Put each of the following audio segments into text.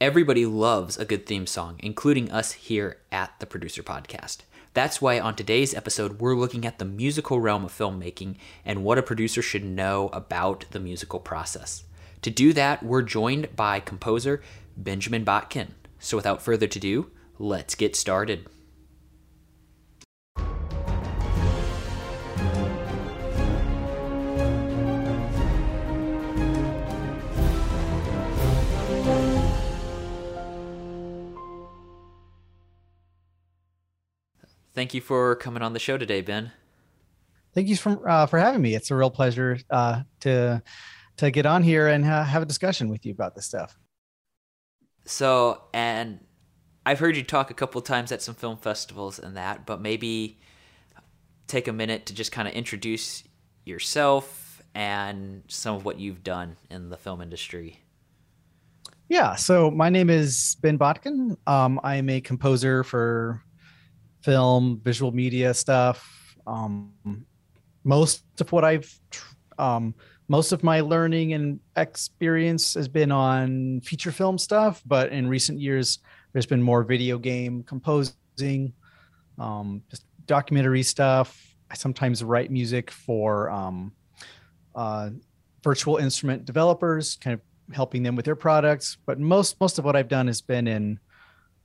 Everybody loves a good theme song, including us here at the Producer Podcast. That's why on today's episode, we're looking at the musical realm of filmmaking and what a producer should know about the musical process. To do that, we're joined by composer Benjamin Botkin. So without further ado, let's get started. Thank you for coming on the show today, Ben. Thank you for uh, for having me. It's a real pleasure uh, to to get on here and uh, have a discussion with you about this stuff. So, and I've heard you talk a couple times at some film festivals and that, but maybe take a minute to just kind of introduce yourself and some of what you've done in the film industry. Yeah, so my name is Ben Botkin. Um, I'm a composer for film, visual media stuff. Um, most of what I've, um, most of my learning and experience has been on feature film stuff, but in recent years, there's been more video game composing, um, just documentary stuff. I sometimes write music for um, uh, virtual instrument developers, kind of helping them with their products. But most most of what I've done has been in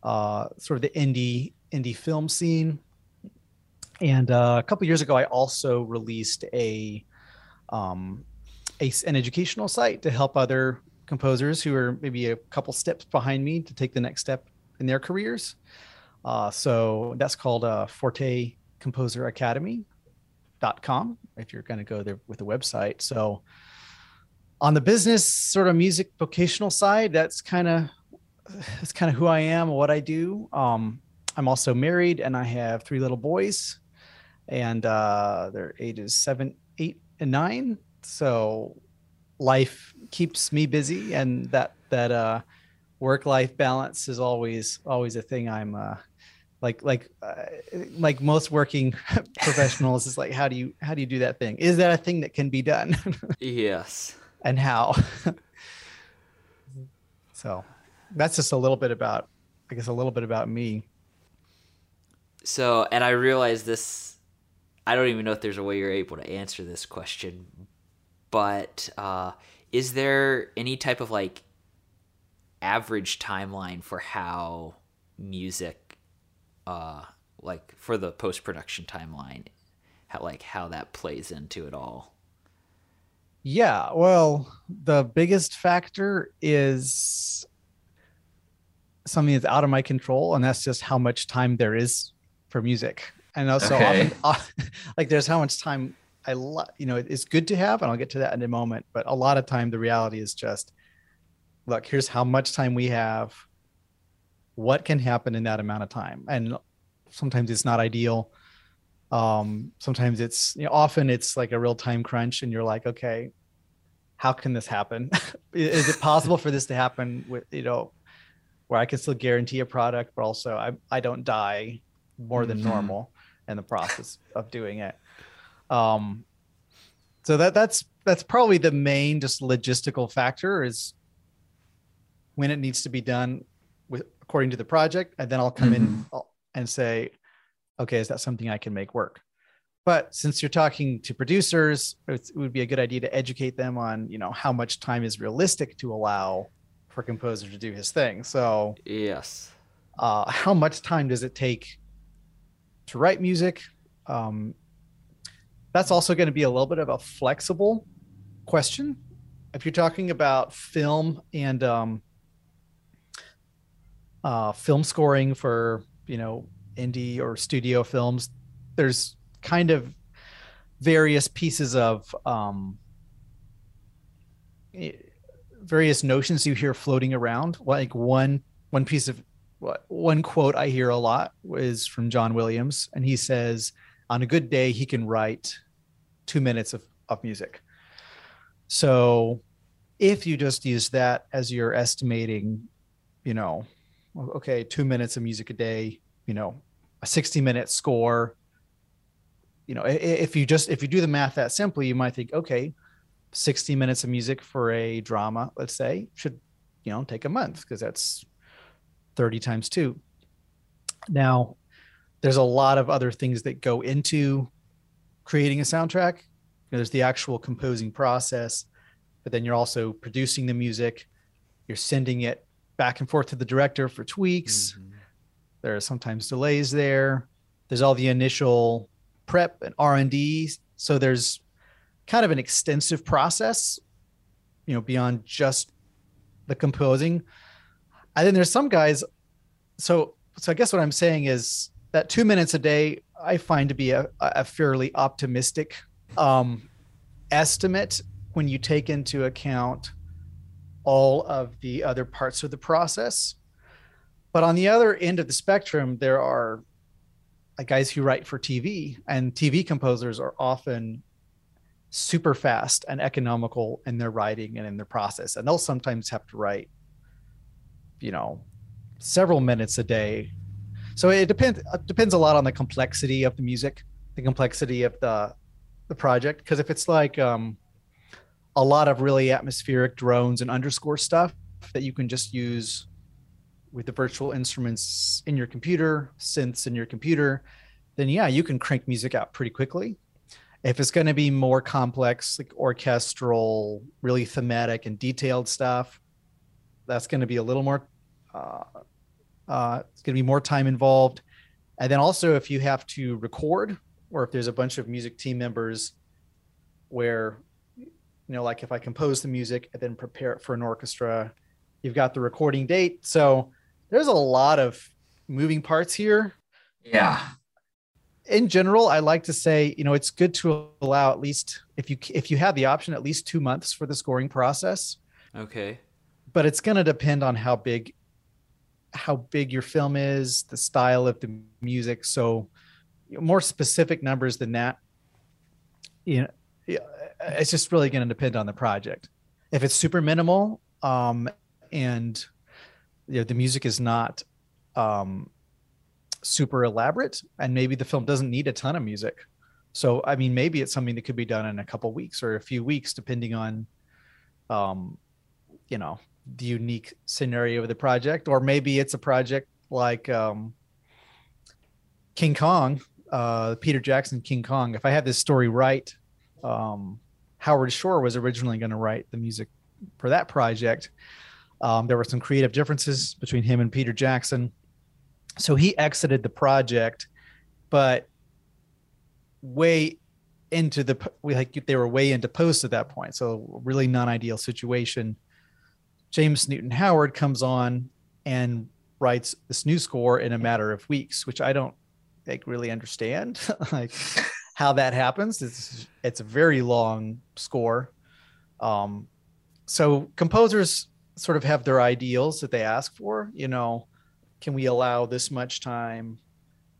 uh, sort of the indie indie film scene. And uh, a couple years ago, I also released a, um, a an educational site to help other composers who are maybe a couple steps behind me to take the next step in their careers. Uh, so that's called uh, Forte Composer Academy. dot com. if you're going to go there with the website. So on the business sort of music vocational side, that's kind of that's kind of who I am, what I do. Um, I'm also married and I have three little boys, and uh, their ages seven, eight, and nine. So life keeps me busy, and that that uh, work life balance is always always a thing. I'm uh, like like uh, like most working professionals is like how do you how do you do that thing? Is that a thing that can be done? yes. And how? so that's just a little bit about I guess a little bit about me. So, and I realize this, I don't even know if there's a way you're able to answer this question, but uh, is there any type of like average timeline for how music, uh, like for the post production timeline, how like how that plays into it all? Yeah, well, the biggest factor is something that's out of my control, and that's just how much time there is for music. And also, okay. often, like, there's how much time I love, you know, it's good to have, and I'll get to that in a moment. But a lot of time, the reality is just, look, here's how much time we have. What can happen in that amount of time? And sometimes it's not ideal. Um, sometimes it's, you know, often it's like a real time crunch, and you're like, okay, how can this happen? is it possible for this to happen with, you know, where I can still guarantee a product, but also I, I don't die more than mm-hmm. normal in the process of doing it. Um, so that that's that's probably the main just logistical factor is when it needs to be done with according to the project, and then I'll come mm-hmm. in and say, okay, is that something I can make work? But since you're talking to producers, it would be a good idea to educate them on, you know, how much time is realistic to allow for composer to do his thing. So yes, uh, how much time does it take to write music. Um, that's also going to be a little bit of a flexible question. If you're talking about film and um, uh, film scoring for you know indie or studio films, there's kind of various pieces of um, various notions you hear floating around. Like one one piece of one quote I hear a lot is from John Williams, and he says, "On a good day, he can write two minutes of, of music." So, if you just use that as your estimating, you know, okay, two minutes of music a day, you know, a sixty-minute score. You know, if you just if you do the math that simply, you might think, okay, sixty minutes of music for a drama, let's say, should you know take a month because that's 30 times two. Now, there's a lot of other things that go into creating a soundtrack. There's the actual composing process, but then you're also producing the music. You're sending it back and forth to the director for tweaks. Mm-hmm. There are sometimes delays there. There's all the initial prep and R&D. So there's kind of an extensive process, you know, beyond just the composing. And then there's some guys. So, so I guess what I'm saying is that two minutes a day, I find to be a, a fairly optimistic um, estimate when you take into account all of the other parts of the process. But on the other end of the spectrum, there are guys who write for TV, and TV composers are often super fast and economical in their writing and in their process. And they'll sometimes have to write, you know, several minutes a day. So it depends it depends a lot on the complexity of the music, the complexity of the the project. Because if it's like um, a lot of really atmospheric drones and underscore stuff that you can just use with the virtual instruments in your computer, synths in your computer, then yeah, you can crank music out pretty quickly. If it's going to be more complex, like orchestral, really thematic and detailed stuff, that's going to be a little more. Uh, uh, it's going to be more time involved, and then also if you have to record, or if there's a bunch of music team members, where, you know, like if I compose the music and then prepare it for an orchestra, you've got the recording date. So there's a lot of moving parts here. Yeah. In general, I like to say, you know, it's good to allow at least if you if you have the option at least 2 months for the scoring process. Okay. But it's going to depend on how big how big your film is, the style of the music, so more specific numbers than that. You know, it's just really going to depend on the project. If it's super minimal um, and you know, the music is not um, super elaborate, and maybe the film doesn't need a ton of music. So, I mean, maybe it's something that could be done in a couple weeks or a few weeks, depending on, um, you know, the unique scenario of the project, or maybe it's a project like um, King Kong, uh, Peter Jackson King Kong. If I have this story right, um, Howard Shore was originally going to write the music for that project, um, there were some creative differences between him and Peter Jackson. So he exited the project, but way into the we like they were way into post at that point. So really non-ideal situation. James Newton Howard comes on and writes this new score in a matter of weeks, which I don't like really understand like how that happens. It's it's a very long score. Um, so composers sort of have their ideals that they ask for. You know, can we allow this much time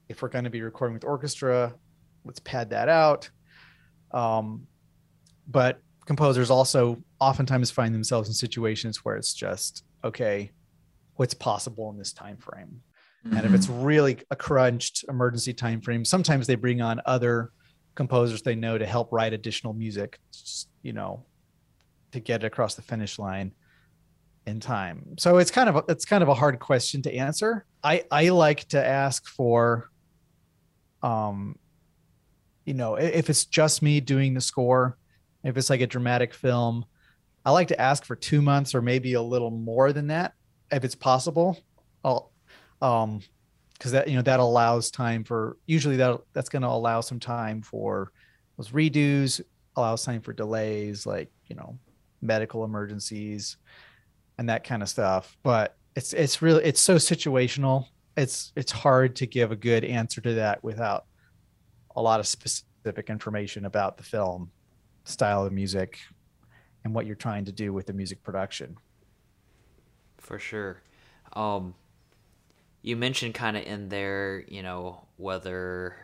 if we're going to be recording with orchestra? Let's pad that out. Um, but composers also oftentimes find themselves in situations where it's just okay, what's possible in this time frame. Mm-hmm. And if it's mm-hmm. really a crunched emergency time frame, sometimes they bring on other composers they know to help write additional music, you know, to get it across the finish line in time. So it's kind of a, it's kind of a hard question to answer. I I like to ask for um you know, if it's just me doing the score, if it's like a dramatic film, I like to ask for 2 months or maybe a little more than that if it's possible. I'll um because that you know that allows time for usually that that's going to allow some time for those redos allows time for delays like you know medical emergencies and that kind of stuff. But it's it's really it's so situational. It's it's hard to give a good answer to that without a lot of specific information about the film, style of music, and what you're trying to do with the music production. For sure. Um, you mentioned kind of in there, you know, whether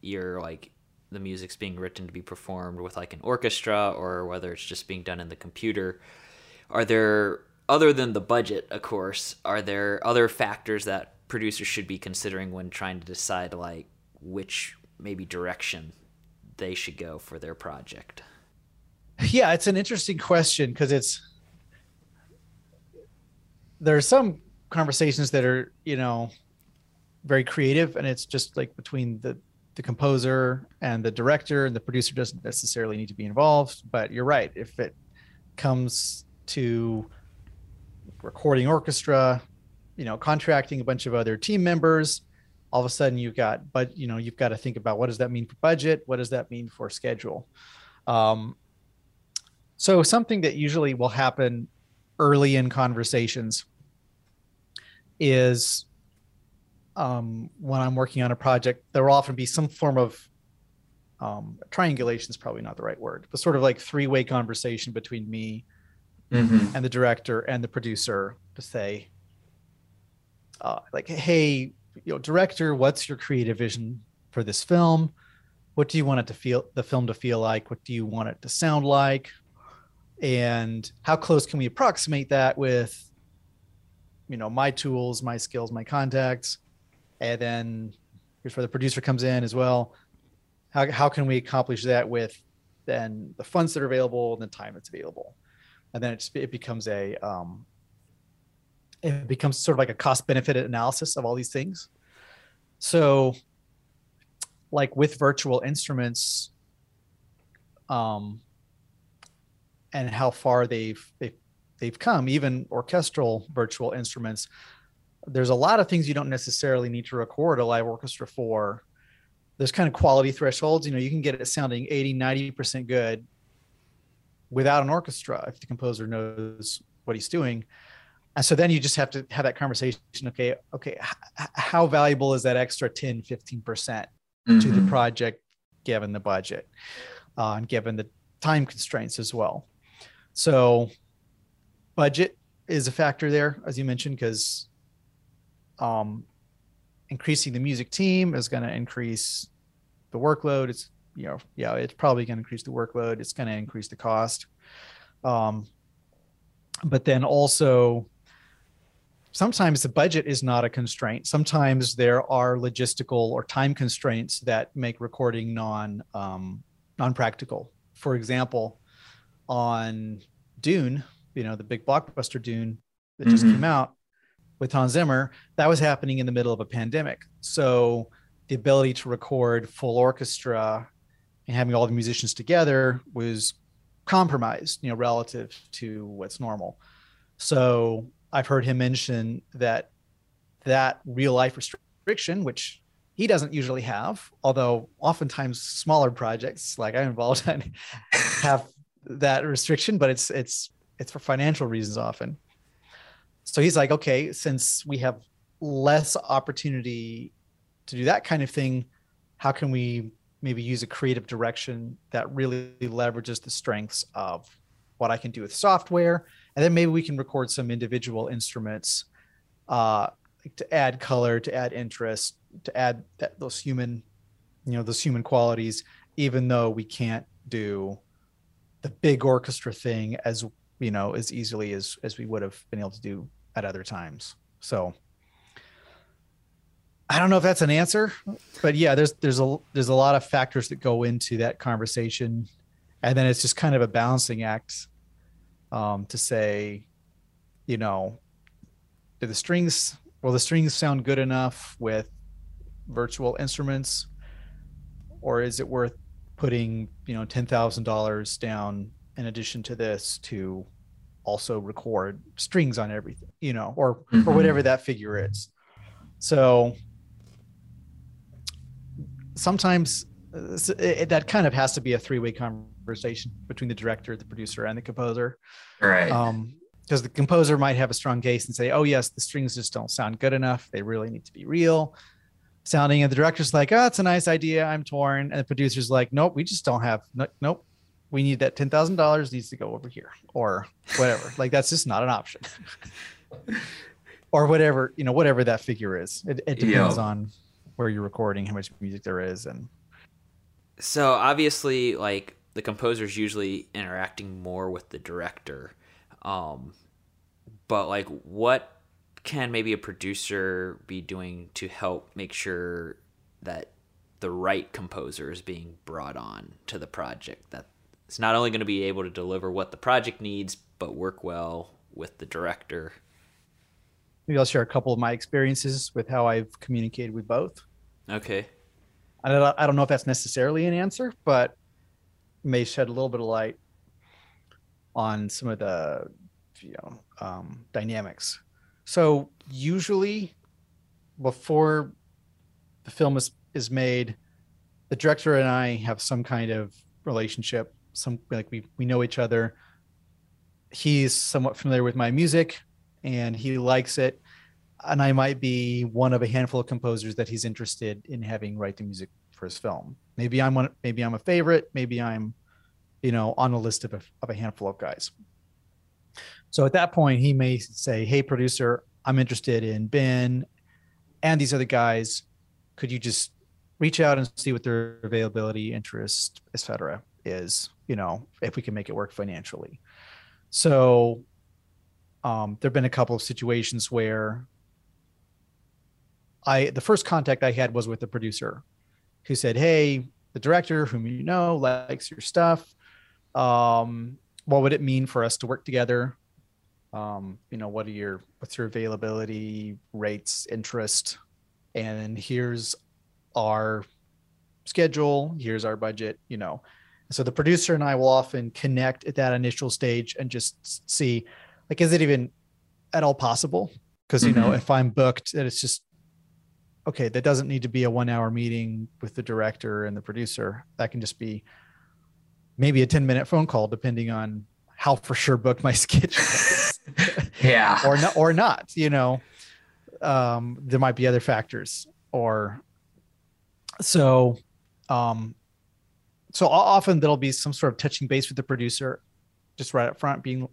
you're like the music's being written to be performed with like an orchestra or whether it's just being done in the computer are there other than the budget, of course, are there other factors that producers should be considering when trying to decide like which maybe direction they should go for their project? Yeah, it's an interesting question because it's there's some conversations that are you know very creative and it's just like between the the composer and the director and the producer doesn't necessarily need to be involved but you're right if it comes to recording orchestra you know contracting a bunch of other team members all of a sudden you've got but you know you've got to think about what does that mean for budget what does that mean for schedule um, so something that usually will happen early in conversations is um, when I'm working on a project, there will often be some form of um, triangulation is probably not the right word, but sort of like three way conversation between me mm-hmm. and the director and the producer to say, uh, like, hey, you know, director, what's your creative vision for this film? What do you want it to feel, the film to feel like? What do you want it to sound like? And how close can we approximate that with, you know, my tools, my skills, my contacts? and then here's where the producer comes in as well. How how can we accomplish that with then the funds that are available and the time that's available, and then it it becomes a um, it becomes sort of like a cost benefit analysis of all these things. So, like with virtual instruments, um, and how far they've they've they've come, even orchestral virtual instruments there's a lot of things you don't necessarily need to record a live orchestra for there's kind of quality thresholds you know you can get it sounding 80 90% good without an orchestra if the composer knows what he's doing and so then you just have to have that conversation okay okay h- how valuable is that extra 10 15% mm-hmm. to the mm-hmm. project given the budget uh, and given the time constraints as well so budget is a factor there as you mentioned because um, increasing the music team is going to increase the workload. It's you know yeah it's probably going to increase the workload. It's going to increase the cost. Um, but then also sometimes the budget is not a constraint. Sometimes there are logistical or time constraints that make recording non um, non practical. For example, on Dune, you know the big blockbuster Dune that just mm-hmm. came out, with Hans Zimmer, that was happening in the middle of a pandemic. So the ability to record full orchestra and having all the musicians together was compromised, you know, relative to what's normal. So I've heard him mention that that real life restriction, which he doesn't usually have, although oftentimes smaller projects like I'm involved in have that restriction, but it's it's it's for financial reasons often so he's like, okay, since we have less opportunity to do that kind of thing, how can we maybe use a creative direction that really leverages the strengths of what I can do with software? And then maybe we can record some individual instruments uh, to add color, to add interest, to add that, those human, you know, those human qualities, even though we can't do the big orchestra thing as you know as easily as as we would have been able to do at other times. So i don't know if that's an answer but yeah there's there's a there's a lot of factors that go into that conversation. And then it's just kind of a balancing act um, to say you know do the strings will the strings sound good enough with virtual instruments or is it worth putting you know $10,000 down in addition to this to also record strings on everything, you know, or mm-hmm. or whatever that figure is. So sometimes uh, it, that kind of has to be a three-way conversation between the director, the producer, and the composer. Right. Um, because the composer might have a strong case and say, "Oh yes, the strings just don't sound good enough. They really need to be real." Sounding, and the director's like, "Oh, it's a nice idea. I'm torn," and the producer's like, "Nope, we just don't have. No, nope, we need that ten thousand dollars needs to go over here or whatever. like that's just not an option. or whatever you know, whatever that figure is. It, it depends yeah. on where you're recording, how much music there is, and so obviously, like the composer's usually interacting more with the director. Um, but like, what can maybe a producer be doing to help make sure that the right composer is being brought on to the project that it's not only going to be able to deliver what the project needs, but work well with the director. maybe I'll share a couple of my experiences with how I've communicated with both. Okay. I don't, I don't know if that's necessarily an answer, but may shed a little bit of light on some of the you know um, dynamics. So usually, before the film is is made, the director and I have some kind of relationship. Some like we we know each other. He's somewhat familiar with my music, and he likes it. And I might be one of a handful of composers that he's interested in having write the music for his film. Maybe I'm one. Maybe I'm a favorite. Maybe I'm, you know, on a list of a, of a handful of guys. So at that point, he may say, "Hey, producer, I'm interested in Ben and these other guys. Could you just reach out and see what their availability, interest, etc. is? You know, if we can make it work financially." So um, there've been a couple of situations where I the first contact I had was with the producer, who said, "Hey, the director, whom you know, likes your stuff. Um, what would it mean for us to work together? um, you know, what are your what's your availability rates, interest, and here's our schedule. Here's our budget. You know, so the producer and I will often connect at that initial stage and just see, like, is it even at all possible? Because you mm-hmm. know, if I'm booked, that it's just okay. That doesn't need to be a one-hour meeting with the director and the producer. That can just be maybe a 10 minute phone call depending on how for sure booked my schedule yeah. or not, or not, you know, um, there might be other factors or so, um, so often there'll be some sort of touching base with the producer just right up front being,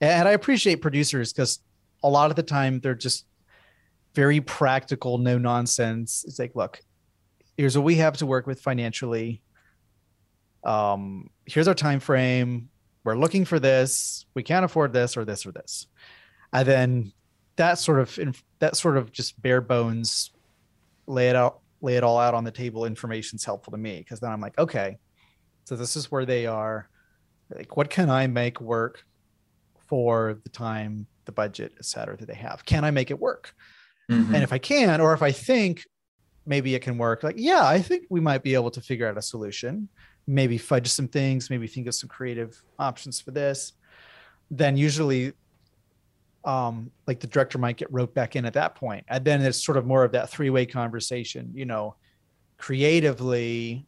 and I appreciate producers because a lot of the time they're just very practical, no nonsense. It's like, look, here's what we have to work with financially. Um, here's our time frame. We're looking for this. We can't afford this or this or this. And then that sort of that sort of just bare bones lay it out lay it all out on the table. Information is helpful to me because then i'm like okay so this is where they are. Like what can i make work for the time the budget et cetera that they have? Can i make it work mm-hmm. and if i can or if i think maybe it can work like yeah i think we might be able to figure out a solution maybe fudge some things, maybe think of some creative options for this, then usually um, like the director might get roped back in at that point. And then it's sort of more of that three-way conversation, you know, creatively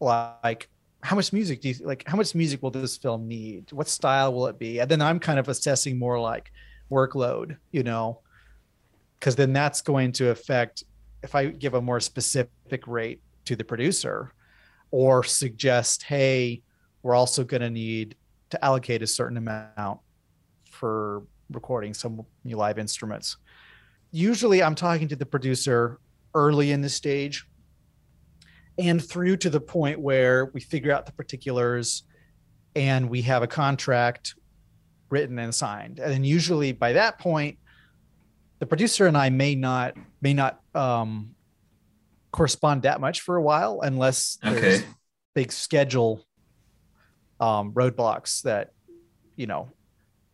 like how much music do you like how much music will this film need? What style will it be? And then I'm kind of assessing more like workload, you know, because then that's going to affect if I give a more specific rate to the producer, or suggest, hey, we're also going to need to allocate a certain amount for recording some new live instruments. Usually, I'm talking to the producer early in the stage and through to the point where we figure out the particulars and we have a contract written and signed. And then usually by that point, the producer and I may not may not um, correspond that much for a while unless okay. there's big schedule um, roadblocks that you know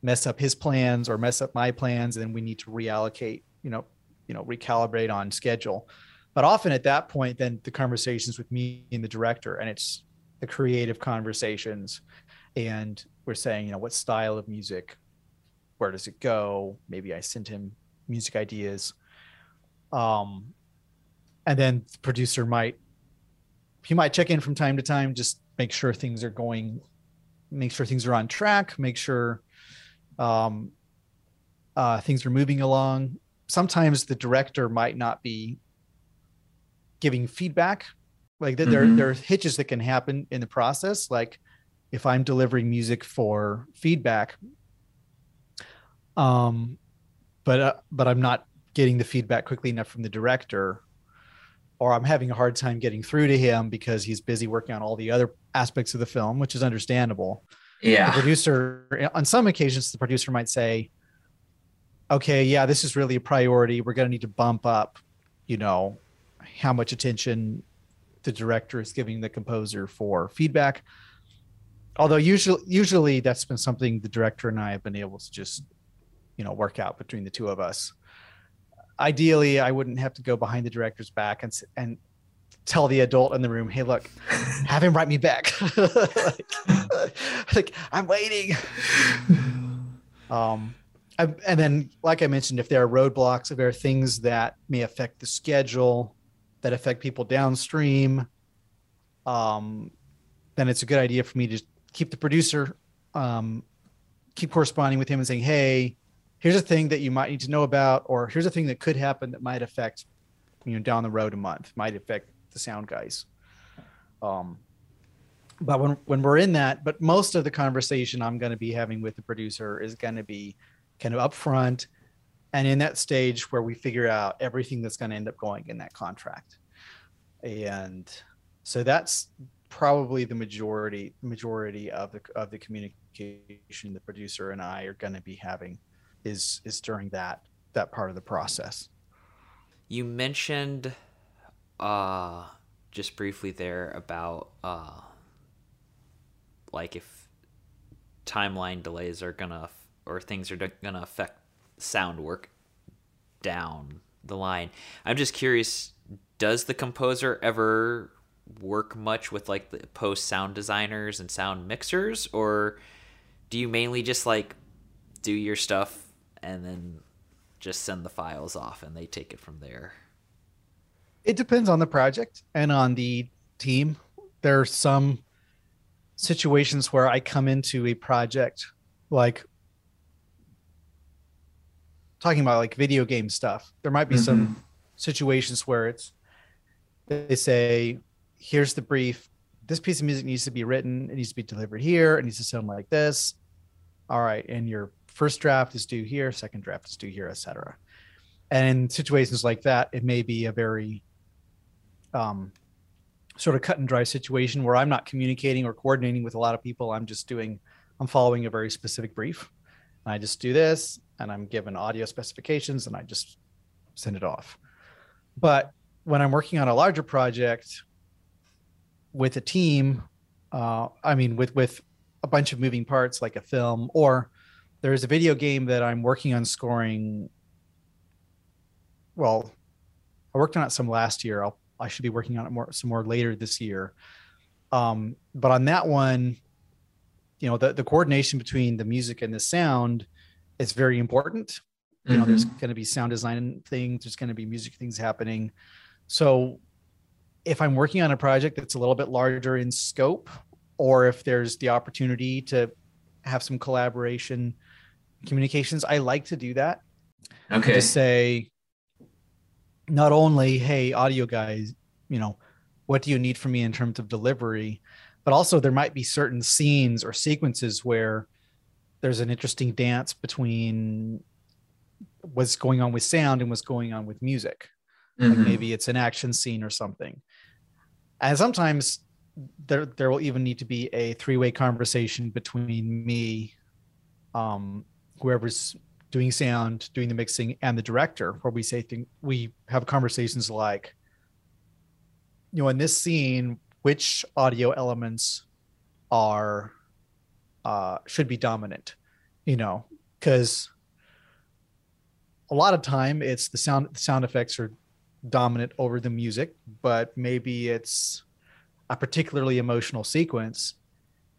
mess up his plans or mess up my plans and we need to reallocate you know you know recalibrate on schedule but often at that point then the conversations with me and the director and it's the creative conversations and we're saying you know what style of music where does it go maybe i send him music ideas. Um and then the producer might he might check in from time to time just make sure things are going make sure things are on track make sure um, uh, things are moving along. Sometimes the director might not be giving feedback. Like mm-hmm. there, there are hitches that can happen in the process. Like if i'm delivering music for feedback um but uh, but i'm not getting the feedback quickly enough from the director or I'm having a hard time getting through to him because he's busy working on all the other aspects of the film, which is understandable. Yeah. The producer, on some occasions, the producer might say, okay, yeah, this is really a priority. We're going to need to bump up, you know, how much attention the director is giving the composer for feedback. Although usually, usually that's been something the director and I have been able to just you know work out between the two of us. Ideally i wouldn't have to go behind the director's back and and tell the adult in the room hey look have him write me back. Like, like, i'm waiting. Um and then like i mentioned if there are roadblocks if there are things that may affect the schedule that affect people downstream um then it's a good idea for me to keep the producer um keep corresponding with him and saying hey here's a thing that you might need to know about or here's a thing that could happen that might affect you know down the road a month might affect the sound guys. Um but when when we're in that but most of the conversation i'm going to be having with the producer is going to be kind of upfront and in that stage where we figure out everything that's going to end up going in that contract. And so that's probably the majority majority of the of the communication the producer and i are going to be having is is during that that part of the process. You mentioned uh just briefly there about uh like if timeline delays are gonna or things are gonna affect sound work down the line. I'm just curious does the composer ever work much with like the post sound designers and sound mixers or do you mainly just like do your stuff and then just send the files off and they take it from there it depends on the project and on the team. There are some situations where I come into a project like talking about like video game stuff. There might be mm-hmm. some situations where it's they say, here's the brief. This piece of music needs to be written. It needs to be delivered here. It needs to sound like this. All right. And your first draft is due here, second draft is due here, etc. And in situations like that, it may be a very um, sort of cut and dry situation where I'm not communicating or coordinating with a lot of people. I'm just doing, I'm following a very specific brief. And I just do this and I'm given audio specifications and I just send it off. But when I'm working on a larger project with a team, uh, I mean, with, with a bunch of moving parts like a film, or there's a video game that I'm working on scoring. Well, I worked on it some last year. I'll I should be working on it more some more later this year. Um, but on that one, you know, the the coordination between the music and the sound is very important. You know, mm-hmm. there's going to be sound design things. There's going to be music things happening. So, if I'm working on a project that's a little bit larger in scope, or if there's the opportunity to have some collaboration communications, I like to do that. Okay. To say, not only hey audio guys you know what do you need from me in terms of delivery but also there might be certain scenes or sequences where there's an interesting dance between what's going on with sound and what's going on with music mm-hmm. like maybe it's an action scene or something and sometimes there there will even need to be a three-way conversation between me um whoever's doing sound, doing the mixing, and the director, where we say things, we have conversations like, you know, in this scene, which audio elements are uh, should be dominant, you know, because a lot of time it's the sound the sound effects are dominant over the music, but maybe it's a particularly emotional sequence,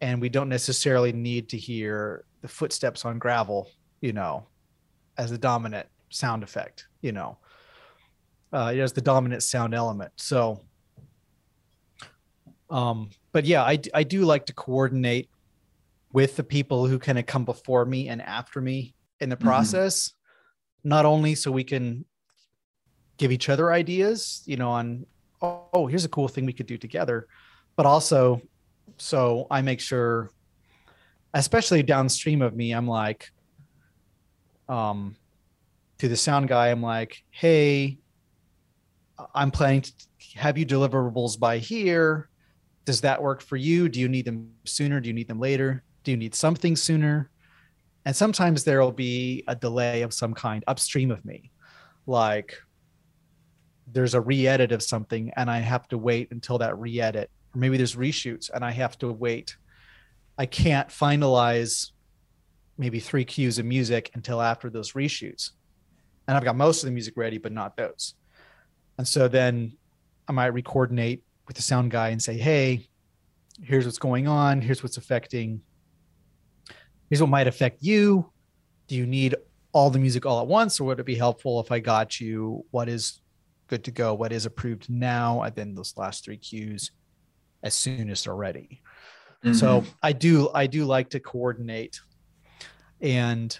and we don't necessarily need to hear the footsteps on gravel, you know, as the dominant sound effect, you know, uh, it has the dominant sound element. So, um, but yeah, I, I do like to coordinate with the people who kind of come before me and after me in the mm-hmm. process, mm-hmm. not only so we can give each other ideas, you know, on, oh, here's a cool thing we could do together, but also so I make sure, especially downstream of me, I'm like, um, to the sound guy, I'm like, hey, I'm planning to have you deliverables by here. Does that work for you? Do you need them sooner? Do you need them later? Do you need something sooner? And sometimes there will be a delay of some kind upstream of me. Like there's a re edit of something and I have to wait until that re edit. Or maybe there's reshoots and I have to wait. I can't finalize maybe three cues of music until after those reshoots. And I've got most of the music ready, but not those. And so then I might re-coordinate with the sound guy and say, hey, here's what's going on. Here's what's affecting. Here's what might affect you. Do you need all the music all at once, or would it be helpful if I got you what is good to go, what is approved now, and then those last three cues as soon as they're ready? Mm-hmm. So I do I do like to coordinate, and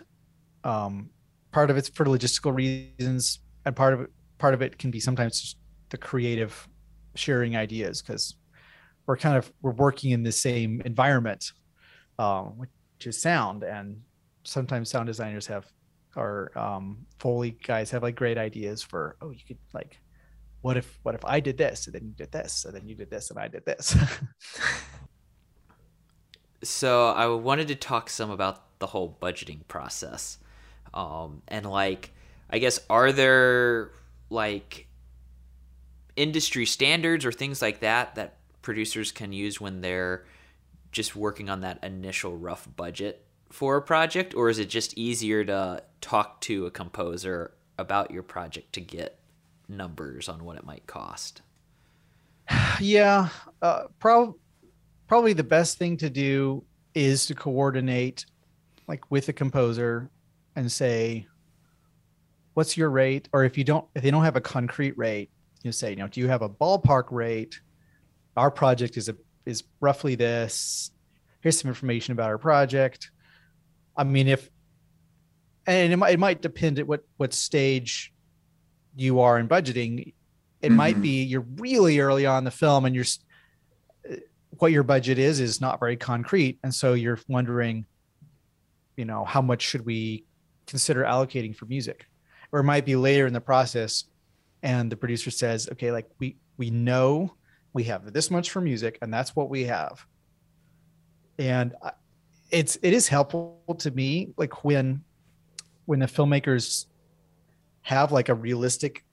um, part of it's for logistical reasons, and part of it part of it can be sometimes just the creative sharing ideas because we're kind of we're working in the same environment, um, which is sound, and sometimes sound designers have or um, Foley guys have like great ideas for oh you could like what if what if I did this and then you did this and then you did this and I did this. so I wanted to talk some about the whole budgeting process, um, and like I guess are there like industry standards or things like that that producers can use when they're just working on that initial rough budget for a project? Or is it just easier to talk to a composer about your project to get numbers on what it might cost? Yeah uh, prob- probably the best thing to do is to coordinate like with a composer and say what's your rate? Or if you don't if they don't have a concrete rate you say you know do you have a ballpark rate? Our project is a is roughly this. Here's some information about our project. I mean if and it might, it might depend at what what stage you are in budgeting. It mm-hmm. might be you're really early on the film and you're what your budget is is not very concrete. And so you're wondering you know how much should we consider allocating for music? Or it might be later in the process and the producer says okay like we we know we have this much for music and that's what we have. And it's it is helpful to me like when when the filmmakers have like a realistic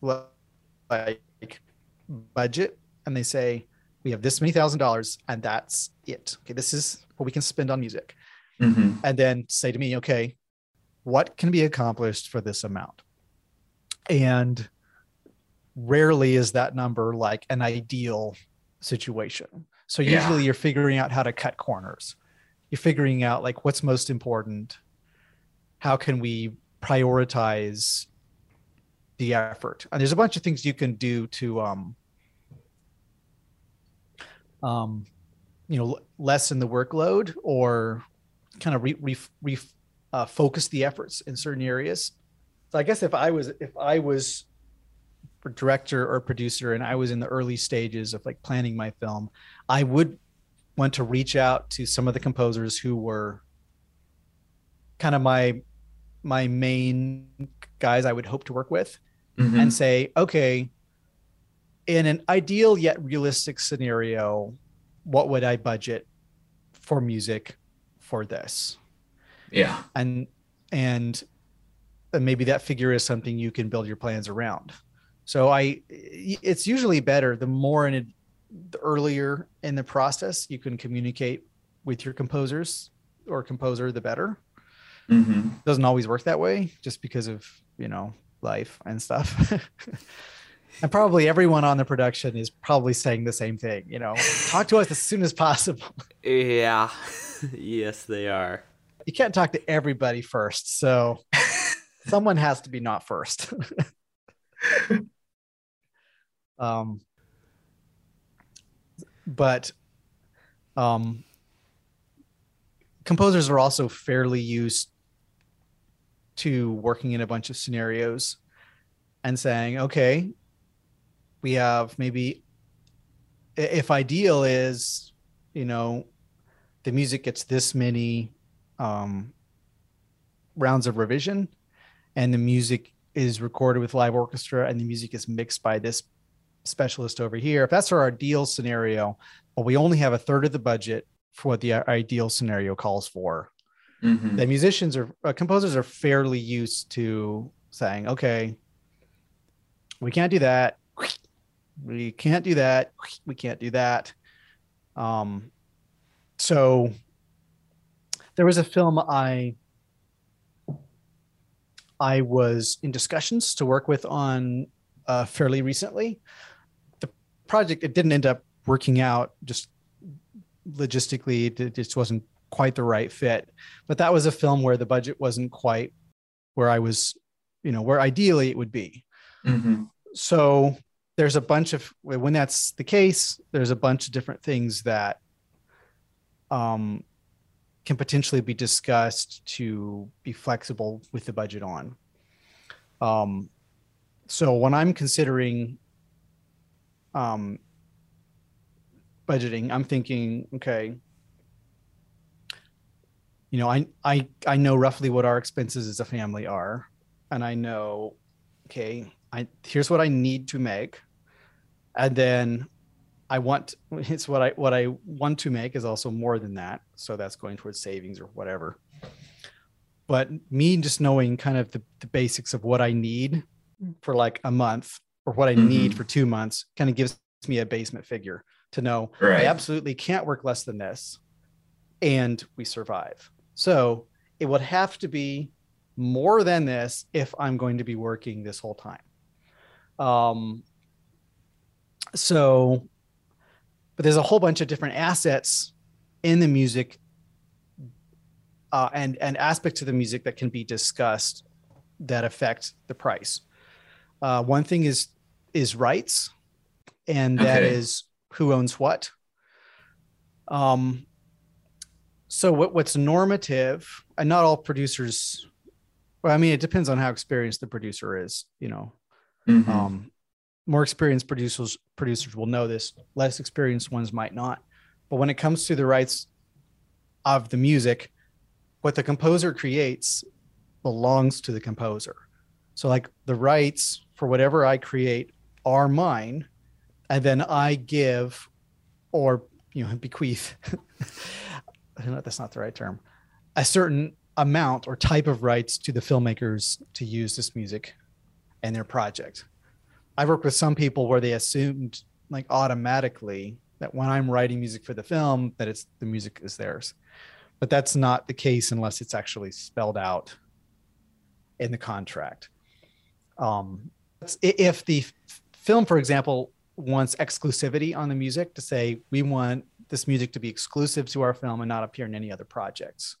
like budget and they say we have this many thousand dollars and that's it. Okay this is what we can spend on music. Mm-hmm. and then say to me okay what can be accomplished for this amount? And rarely is that number like an ideal situation. So usually yeah. you're figuring out how to cut corners. You're figuring out like what's most important? How can we prioritize the effort? And there's a bunch of things you can do to um um you know lessen the workload or kind of re, re, re uh, focus the efforts in certain areas so I guess if I was if I was a director or producer and I was in the early stages of like planning my film, I would want to reach out to some of the composers who were kind of my my main guys I would hope to work with mm-hmm. and say, okay, in an ideal yet realistic scenario, what would I budget for music for this? Yeah. And and and maybe that figure is something you can build your plans around. So I, it's usually better the more in a, the earlier in the process you can communicate with your composers or composer, the better. Mm-hmm. Doesn't always work that way, just because of you know life and stuff. and probably everyone on the production is probably saying the same thing. You know, talk to us as soon as possible. Yeah, yes, they are. You can't talk to everybody first, so someone has to be not first. um, but um, composers are also fairly used to working in a bunch of scenarios and saying, okay, we have maybe if ideal is, you know, the music gets this many um, rounds of revision and the music is recorded with live orchestra and the music is mixed by this specialist over here. If that's our ideal scenario, but we only have a third of the budget for what the ideal scenario calls for, mm-hmm. the musicians or uh, composers are fairly used to saying, okay, we can't do that. We can't do that. We can't do that. Um, so there was a film I I was in discussions to work with on uh, fairly recently. The project it didn't end up working out just logistically. It just wasn't quite the right fit. But that was a film where the budget wasn't quite where I was, you know, where ideally it would be. Mm-hmm. So there's a bunch of when that's the case, there's a bunch of different things that um, can potentially be discussed to be flexible with the budget on. Um, so when I'm considering um, budgeting, I'm thinking, okay, you know, I I I know roughly what our expenses as a family are, and I know, okay, I here's what I need to make, and then I want it's what I what I want to make is also more than that. So that's going towards savings or whatever. But me just knowing kind of the, the basics of what I need for like a month or what I Mhm. need for two months kind of gives me a basement figure to know Right. I absolutely can't work less than this and we survive. So it would have to be more than this if I'm going to be working this whole time. Um, so, but there's a whole bunch of different assets in the music uh, and and aspects of the music that can be discussed that affect the price. Uh, one thing is is rights, and that Okay. is who owns what. Um, so what what's normative, and not all producers. Well, I mean, it depends on how experienced the producer is. You know, Mhm. um, more experienced producers producers will know this. Less experienced ones might not. But when it comes to the rights of the music, what the composer creates belongs to the composer. So, like the rights for whatever I create are mine, and then I give or you know bequeath. That's not the right term. A certain amount or type of rights to the filmmakers to use this music and their project. I've worked with some people where they assumed like automatically that when I'm writing music for the film, that it's the music is theirs. But that's not the case unless it's actually spelled out in the contract. Um, if the film, for example, wants exclusivity on the music to say we want this music to be exclusive to our film and not appear in any other projects,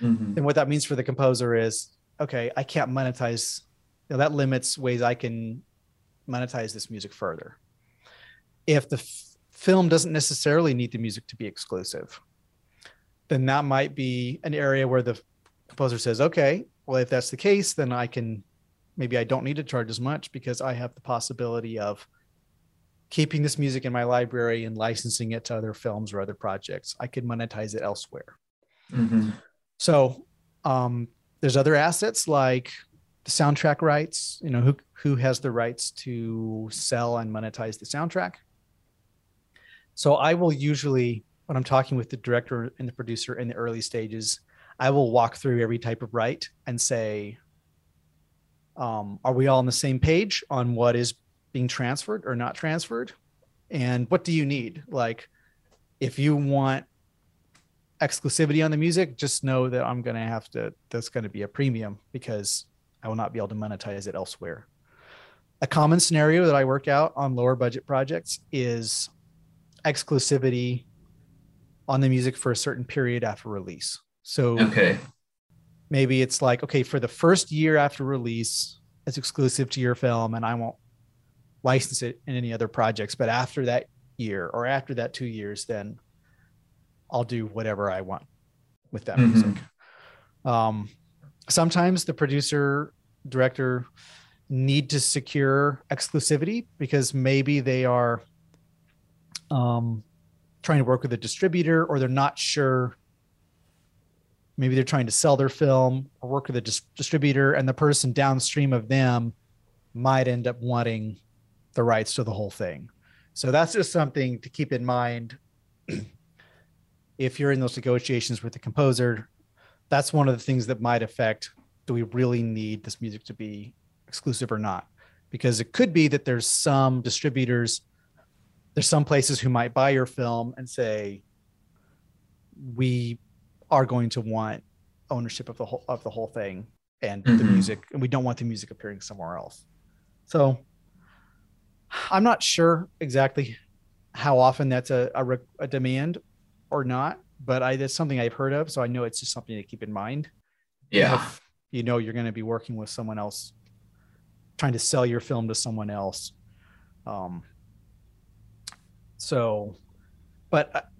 Mhm. then what that means for the composer is okay i can't monetize you know, that limits ways i can monetize this music further if the f- film doesn't necessarily need the music to be exclusive then that might be an area where the composer says okay well if that's the case then i can maybe i don't need to charge as much because i have the possibility of keeping this music in my library and licensing it to other films or other projects i could monetize it elsewhere Mhm. so um, there's other assets like the soundtrack rights. You know, who who has the rights to sell and monetize the soundtrack? So I will usually, when I'm talking with the director and the producer in the early stages, I will walk through every type of right and say, um, are we all on the same page on what is being transferred or not transferred? And what do you need? Like, if you want exclusivity on the music, just know that I'm going to have to, that's going to be a premium because I will not be able to monetize it elsewhere. A common scenario that I work out on lower budget projects is exclusivity on the music for a certain period after release. So Okay. maybe it's like, okay, for the first year after release, it's exclusive to your film and I won't license it in any other projects. But after that year or after that two years, then I'll do whatever I want with that Mhm. music. Um, sometimes the producer, director need to secure exclusivity because maybe they are um, trying to work with a distributor or they're not sure. Maybe they're trying to sell their film or work with a dis- distributor and the person downstream of them might end up wanting the rights to the whole thing. So that's just something to keep in mind. If you're in those negotiations with the composer that's one of the things that might affect do we really need this music to be exclusive or not because it could be that there's some distributors there's some places who might buy your film and say we are going to want ownership of the whole of the whole thing and the Mhm. music, and we don't want the music appearing somewhere else. So I'm not sure exactly how often that's a a, a demand or not, but I that's something I've heard of, so I know it's just something to keep in mind. Yeah. If you know you're going to be working with someone else, trying to sell your film to someone else. Um, so, but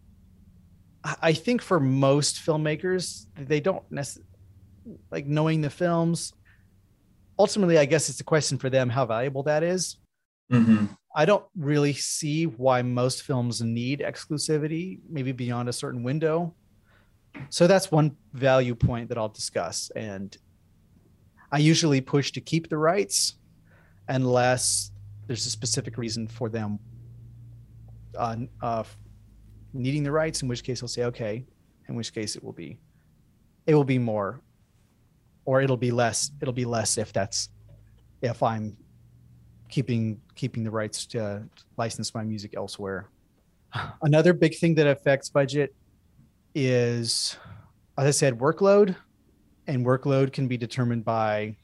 I, I think for most filmmakers, they don't necessarily like knowing the films. Ultimately, I guess it's a question for them how valuable that is. hmm I don't really see why most films need exclusivity, maybe beyond a certain window. So that's one value point that I'll discuss. And I usually push to keep the rights unless there's a specific reason for them uh, uh, needing the rights, in which case I'll say, okay, in which case it will be, it will be more, or it'll be less. It'll be less if that's, if I'm keeping keeping the rights to license my music elsewhere. Another big thing that affects budget is, as I said, workload, and workload can be determined by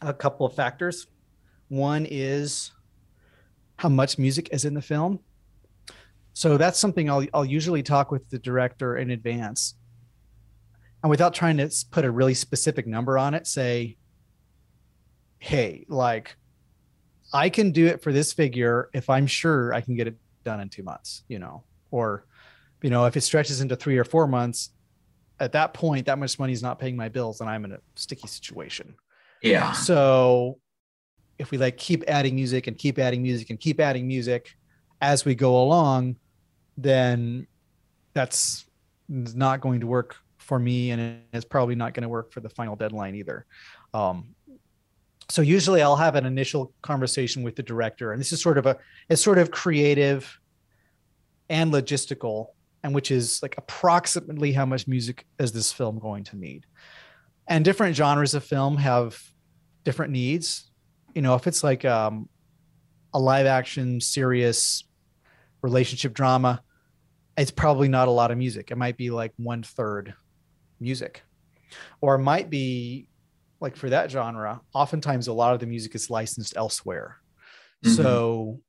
a couple of factors. One is how much music is in the film. So that's something I'll I'll usually talk with the director in advance, and without trying to put a really specific number on it, say, "Hey, like." I can do it for this figure if I'm sure I can get it done in two months, you know, or, you know, if it stretches into three or four months, at that point, that much money is not paying my bills and I'm in a sticky situation. Yeah. So if we like keep adding music and keep adding music and keep adding music as we go along, then that's not going to work for me and it's probably not going to work for the final deadline either. Um, so usually I'll have an initial conversation with the director, and this is sort of a it's sort of creative and logistical, and which is like approximately how much music is this film going to need. And different genres of film have different needs. You know, if it's like um, a live action, serious relationship drama, it's probably not a lot of music. It might be like one third music, or it might be like for that genre, oftentimes a lot of the music is licensed elsewhere. Mhm. So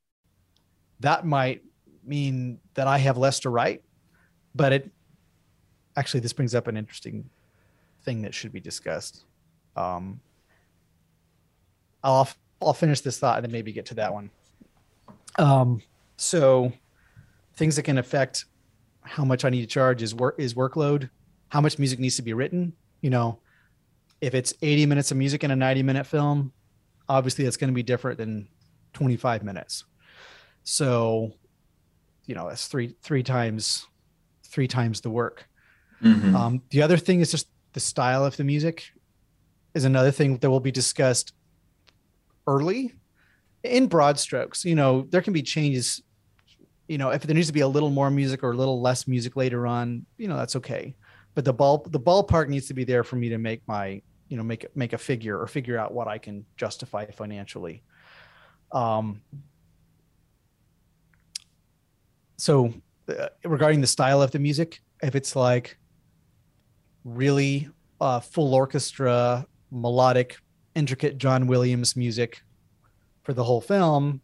that might mean that I have less to write, but it actually this brings up an interesting thing that should be discussed. Um, I'll I'll finish this thought and then maybe get to that one. Um, so things that can affect how much I need to charge is work is workload, how much music needs to be written. You know, if it's 80 minutes of music in a 90 minute film, obviously that's going to be different than 25 minutes. So, you know, that's three three times three times the work. Mhm. Um, the other thing is just the style of the music is another thing that will be discussed early in broad strokes. You know, there can be changes. You know, if there needs to be a little more music or a little less music later on, you know, that's okay. But the ball the ballpark needs to be there for me to make my you know make make a figure or figure out what I can justify financially. Um, so uh, regarding the style of the music, if it's like really uh, full orchestra, melodic, intricate John Williams music for the whole film,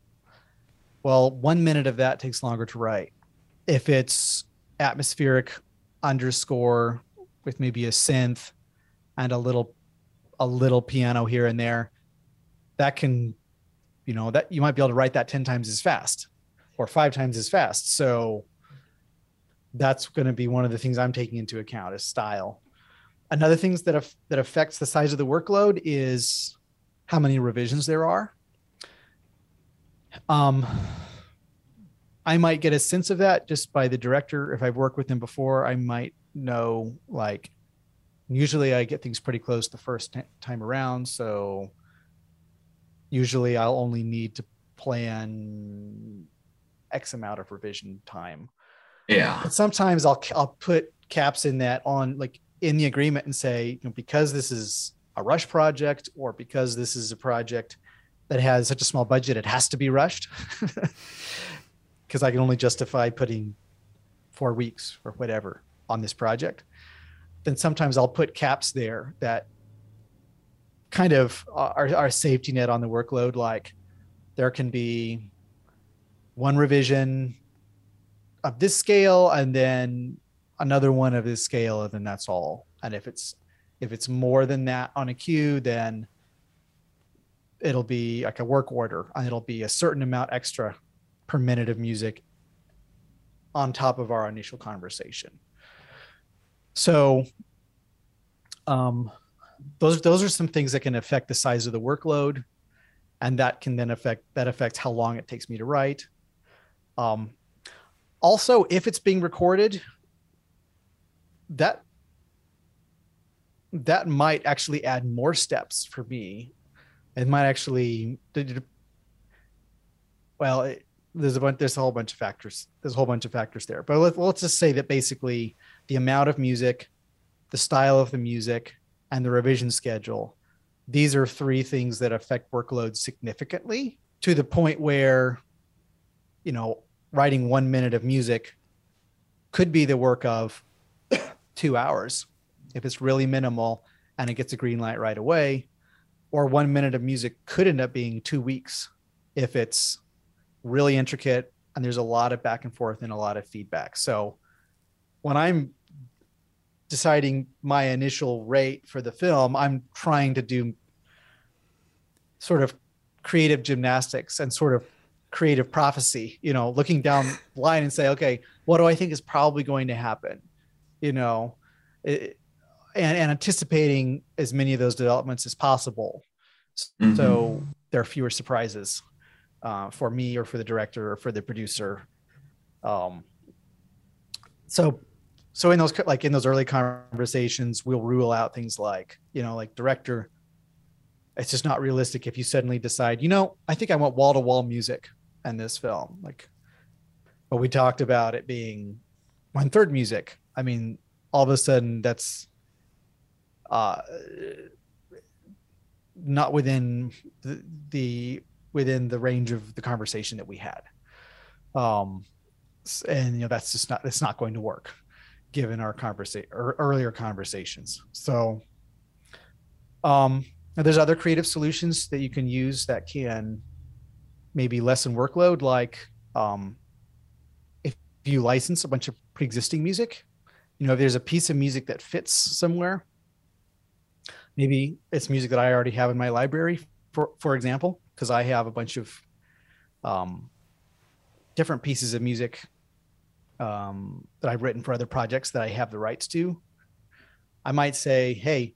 well, one minute of that takes longer to write. If it's atmospheric underscore with maybe a synth and a little a little piano here and there, that can, you know, that you might be able to write that 10 times as fast or five times as fast. So that's going to be one of the things I'm taking into account is style. Another things that af- that affects the size of the workload is how many revisions there are. Um, I might get a sense of that just by the director. If I've worked with him before, I might know like usually I get things pretty close the first t- time around. So usually I'll only need to plan X amount of revision time. Yeah. But sometimes I'll I'll put caps in that on like in the agreement and say, you know, because this is a rush project or because this is a project that has such a small budget, it has to be rushed. Because I can only justify putting four weeks or whatever on this project. then sometimes I'll put caps there that kind of are, are safety net on the workload. Like there can be one revision of this scale and then another one of this scale, and then that's all. And if it's if it's more than that on a cue, then it'll be like a work order and it'll be a certain amount extra per minute of music on top of our initial conversation. So um, those those are some things that can affect the size of the workload, and that can then affect that affects how long it takes me to write. Um, also, if it's being recorded, that that might actually add more steps for me. It might actually well, it, there's a bunch there's a whole bunch of factors there's a whole bunch of factors there but let, let's just say that basically the amount of music the style of the music and the revision schedule these are three things that affect workload significantly to the point where you know writing one minute of music could be the work of two hours if it's really minimal and it gets a green light right away or one minute of music could end up being two weeks if it's really intricate and there's a lot of back and forth and a lot of feedback. So when I'm deciding my initial rate for the film, I'm trying to do sort of creative gymnastics and sort of creative prophecy, you know, looking down the line and say, okay, what do I think is probably going to happen? You know, it, and, and anticipating as many of those developments as possible. Mm-hmm. So there are fewer surprises uh, for me or for the director or for the producer. Um, so, so in those like in those early conversations, we'll rule out things like you know like director. It's just not realistic if you suddenly decide, you know, I think I want wall to wall music in this film. Like, but we talked about it being one third music. I mean, all of a sudden that's uh, not within the, the within the range of the conversation that we had. Um, and you know that's just not it's not going to work given our conversation or earlier conversations. So um, there's other creative solutions that you can use that can maybe lessen workload, like um, if you license a bunch of pre-existing music, you know, if there's a piece of music that fits somewhere, maybe it's music that I already have in my library, for for example, because I have a bunch of um, different pieces of music um, that I've written for other projects that I have the rights to. I might say, hey,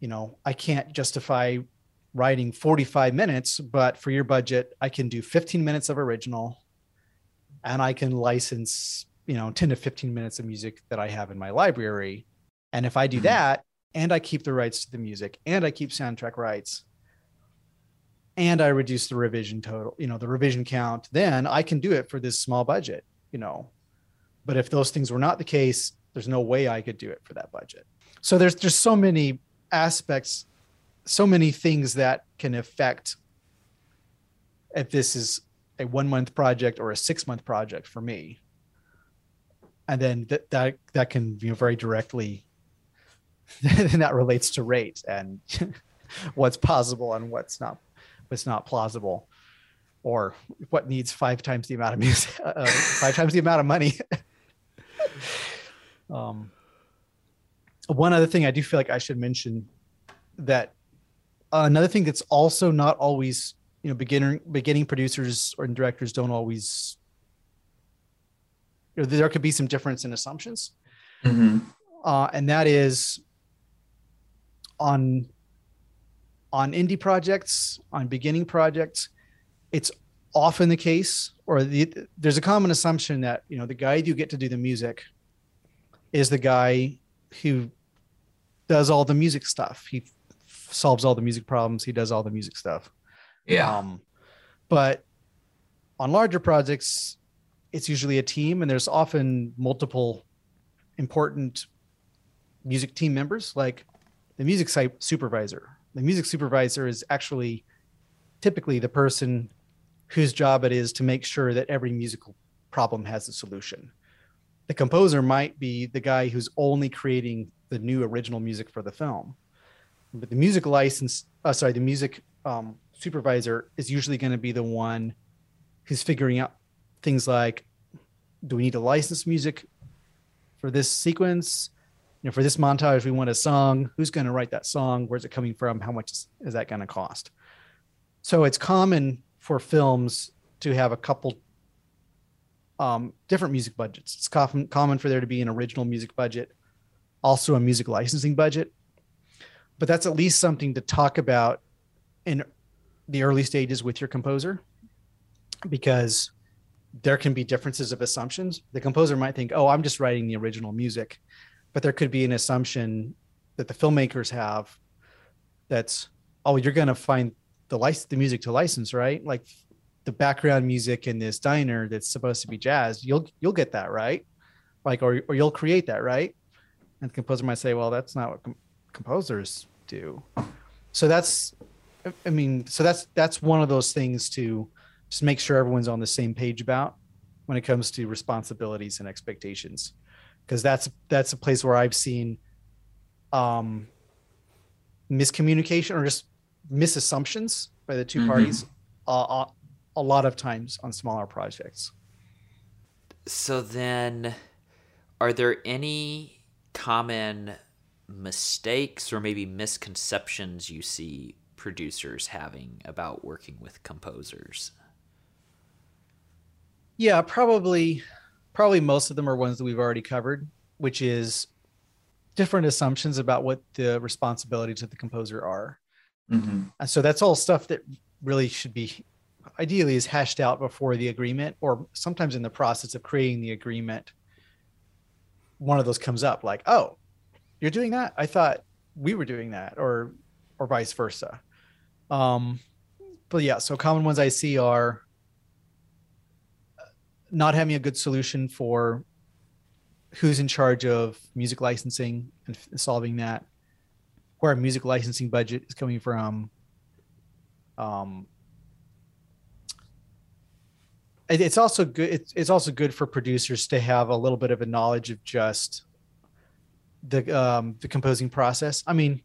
you know, I can't justify writing 45 minutes, but for your budget, I can do 15 minutes of original and I can license, you know, 10 to 15 minutes of music that I have in my library. And if I do mm-hmm. that and I keep the rights to the music and I keep soundtrack rights, and I reduce the revision total, you know, the revision count, then I can do it for this small budget, you know. But if those things were not the case, there's no way I could do it for that budget. So there's just so many aspects, so many things that can affect if this is a one month project or a six month project for me. And then that that that can you know very directly and that relates to rate and what's possible and what's not was not plausible or what needs five times the amount of music uh five times the amount of money. Um, one other thing i do feel like i should mention that uh, another thing that's also not always you know beginner beginning producers or directors don't always you know, there could be some difference in assumptions mm-hmm. uh, and that is on on indie projects, on beginning projects, it's often the case, or the, there's a common assumption that you know the guy you get to do the music is the guy who does all the music stuff. He f- solves all the music problems. He does all the music stuff. Yeah. Um, but on larger projects, it's usually a team, and there's often multiple important music team members, like the music supervisor the music supervisor is actually typically the person whose job it is to make sure that every musical problem has a solution. the composer might be the guy who's only creating the new original music for the film but the music license uh, sorry the music um, supervisor is usually going to be the one who's figuring out things like do we need to license music for this sequence? You know for this montage we want a song. Who's going to write that song? Where's it coming from? How much is, that going to cost? So it's common for films to have a couple um, different music budgets. It's common, common for there to be an original music budget, also a music licensing budget. But that's at least something to talk about in the early stages with your composer because there can be differences of assumptions. The composer might think, oh, I'm just writing the original music. But there could be an assumption that the filmmakers have that's, oh, you're going to find the license, the music to license, right? Like the background music in this diner that's supposed to be jazz, you'll you'll get that right, like or or you'll create that right, and the composer might say, well, that's not what com- composers do. So that's, I mean, so that's that's one of those things to just make sure everyone's on the same page about when it comes to responsibilities and expectations, because that's that's a place where I've seen um miscommunication or just misassumptions by the 2 Mhm. parties uh, a lot of times on smaller projects. So then, are there any common mistakes or maybe misconceptions you see producers having about working with composers? Yeah, probably probably most of them are ones that we've already covered, which is different assumptions about what the responsibilities of the composer are. Mhm. And so that's all stuff that really should be ideally is hashed out before the agreement or sometimes in the process of creating the agreement one of those comes up like oh you're doing that i thought we were doing that or or vice versa um but yeah so common ones i see are not having a good solution for who's in charge of music licensing and solving that where our music licensing budget is coming from um it's also good it's, also good for producers to have a little bit of a knowledge of just the um the composing process. I mean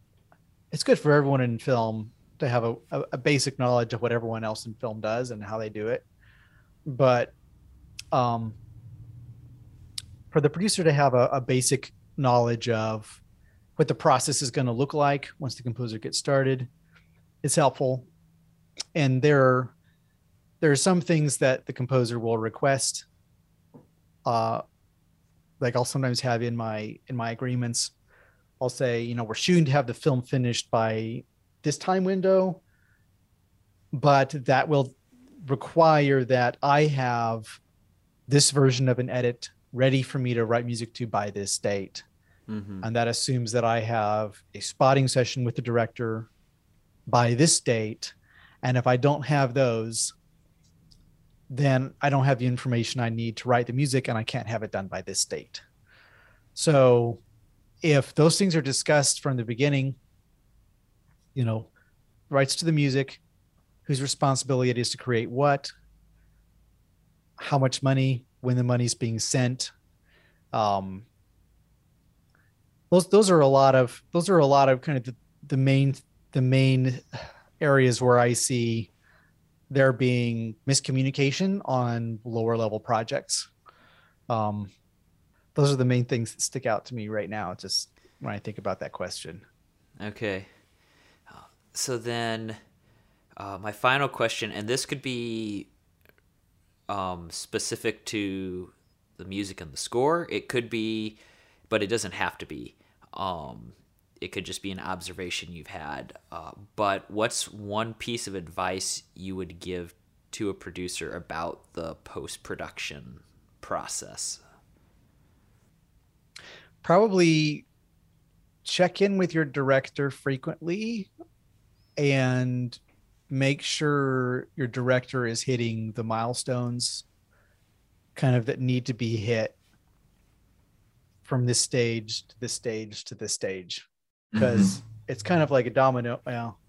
it's good for everyone in film to have a, a basic knowledge of what everyone else in film does and how they do it. But um for the producer to have a, a basic knowledge of what the process is going to look like once the composer gets started is helpful. And there are there are some things that the composer will request uh like i'll sometimes have in my in my agreements. I'll say you know we're shooting to have the film finished by this time window but that will require that i have this version of an edit ready for me to write music to by this date Mm-hmm. and that assumes that I have a spotting session with the director by this date. And if I don't have those, then I don't have the information I need to write the music and I can't have it done by this date. So if those things are discussed from the beginning, you know, rights to the music, whose responsibility it is to create what, how much money, when the money's being sent, um, those those are a lot of those are a lot of kind of the, the main the main areas where I see there being miscommunication on lower level projects. Um, those are the main things that stick out to me right now. Just when I think about that question. Okay. Uh, So then, uh, my final question, and this could be um, specific to the music and the score. It could be, but it doesn't have to be. Um, it could just be an observation you've had. Uh, but what's one piece of advice you would give to a producer about the post production process? Probably check in with your director frequently and make sure your director is hitting the milestones kind of that need to be hit from this stage to this stage to this stage mm-hmm. because it's kind of like a domino well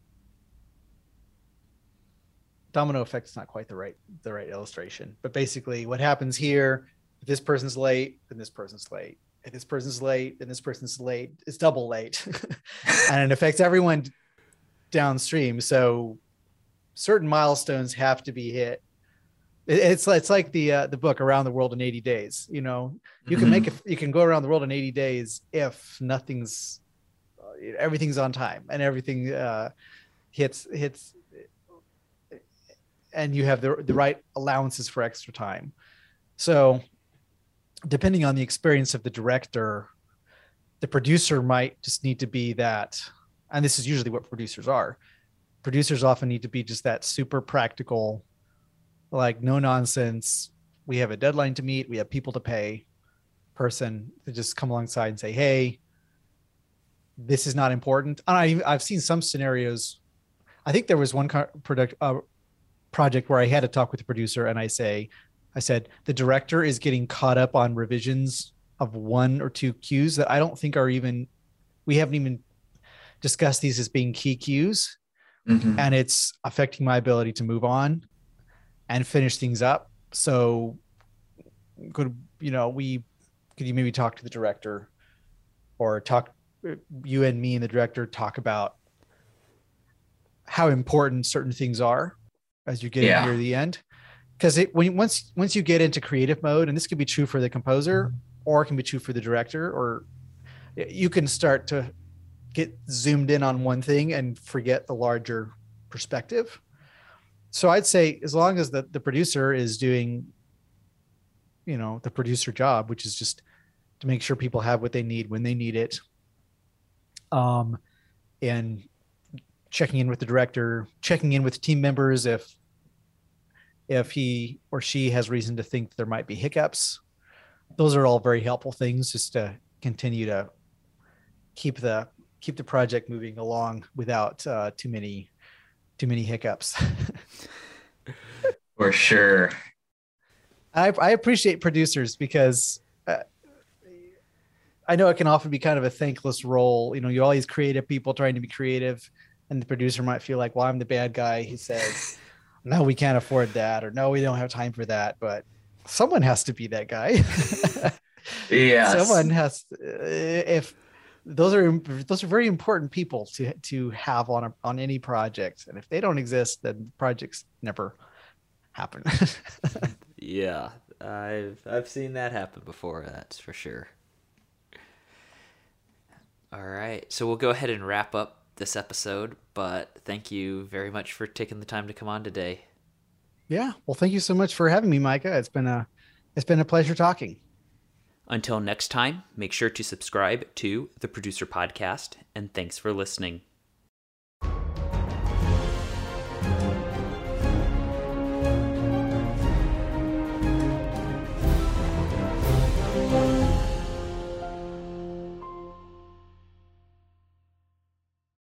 domino effect is not quite the right the right illustration but basically what happens here if this person's late, then this person's late. If this person's late, then this person's late. It's double late, and it affects everyone downstream. So certain milestones have to be hit. It's it's like the uh, the book Around the World in 80 Days. You know, you can make Mhm. it. You can go around the world in 80 days if nothing's uh, everything's on time and everything uh, hits hits and you have the the right allowances for extra time. So, depending on the experience of the director, the producer might just need to be that, and this is usually what producers are. Producers often need to be just that super practical, like no nonsense. We have a deadline to meet. We have people to pay. Person to just come alongside and say, "Hey, this is not important." And I, I've seen some scenarios. I think there was one product uh, project where I had to talk with the producer, and I say, I said the director is getting caught up on revisions of one or two cues that I don't think are even. We haven't even discussed these as being key cues, Mhm. and it's affecting my ability to move on and finish things up. So, could you know we could you maybe talk to the director, or talk you and me and the director talk about how important certain things are as you get Yeah. near the end because it when you- once once you get into creative mode and this could be true for the composer or it can be true for the director or you can start to get zoomed in on one thing and forget the larger perspective. So i'd say as long as the, the producer is doing you know the producer job which is just to make sure people have what they need when they need it um and checking in with the director checking in with team members if if he or she has reason to think there might be hiccups. Those are all very helpful things just to continue to keep the keep the project moving along without uh, too many too many hiccups For sure. I, I appreciate producers because uh, I know it can often be kind of a thankless role. You know, you all these creative people trying to be creative, and the producer might feel like, "Well, I'm the bad guy." He says, "No, we can't afford that," or "No, we don't have time for that." But someone has to be that guy. yeah. Someone has. uh, if those are those are very important people to to have on a, on any project, and if they don't exist, then projects never happen. Yeah, I've I've seen that happen before. That's for sure. All right, so we'll go ahead and wrap up this episode. But thank you very much for taking the time to come on today. Yeah. Well, thank you so much for having me, Micah. It's been a it's been a pleasure talking. Until next time, make sure to subscribe to the Producer Podcast, and thanks for listening.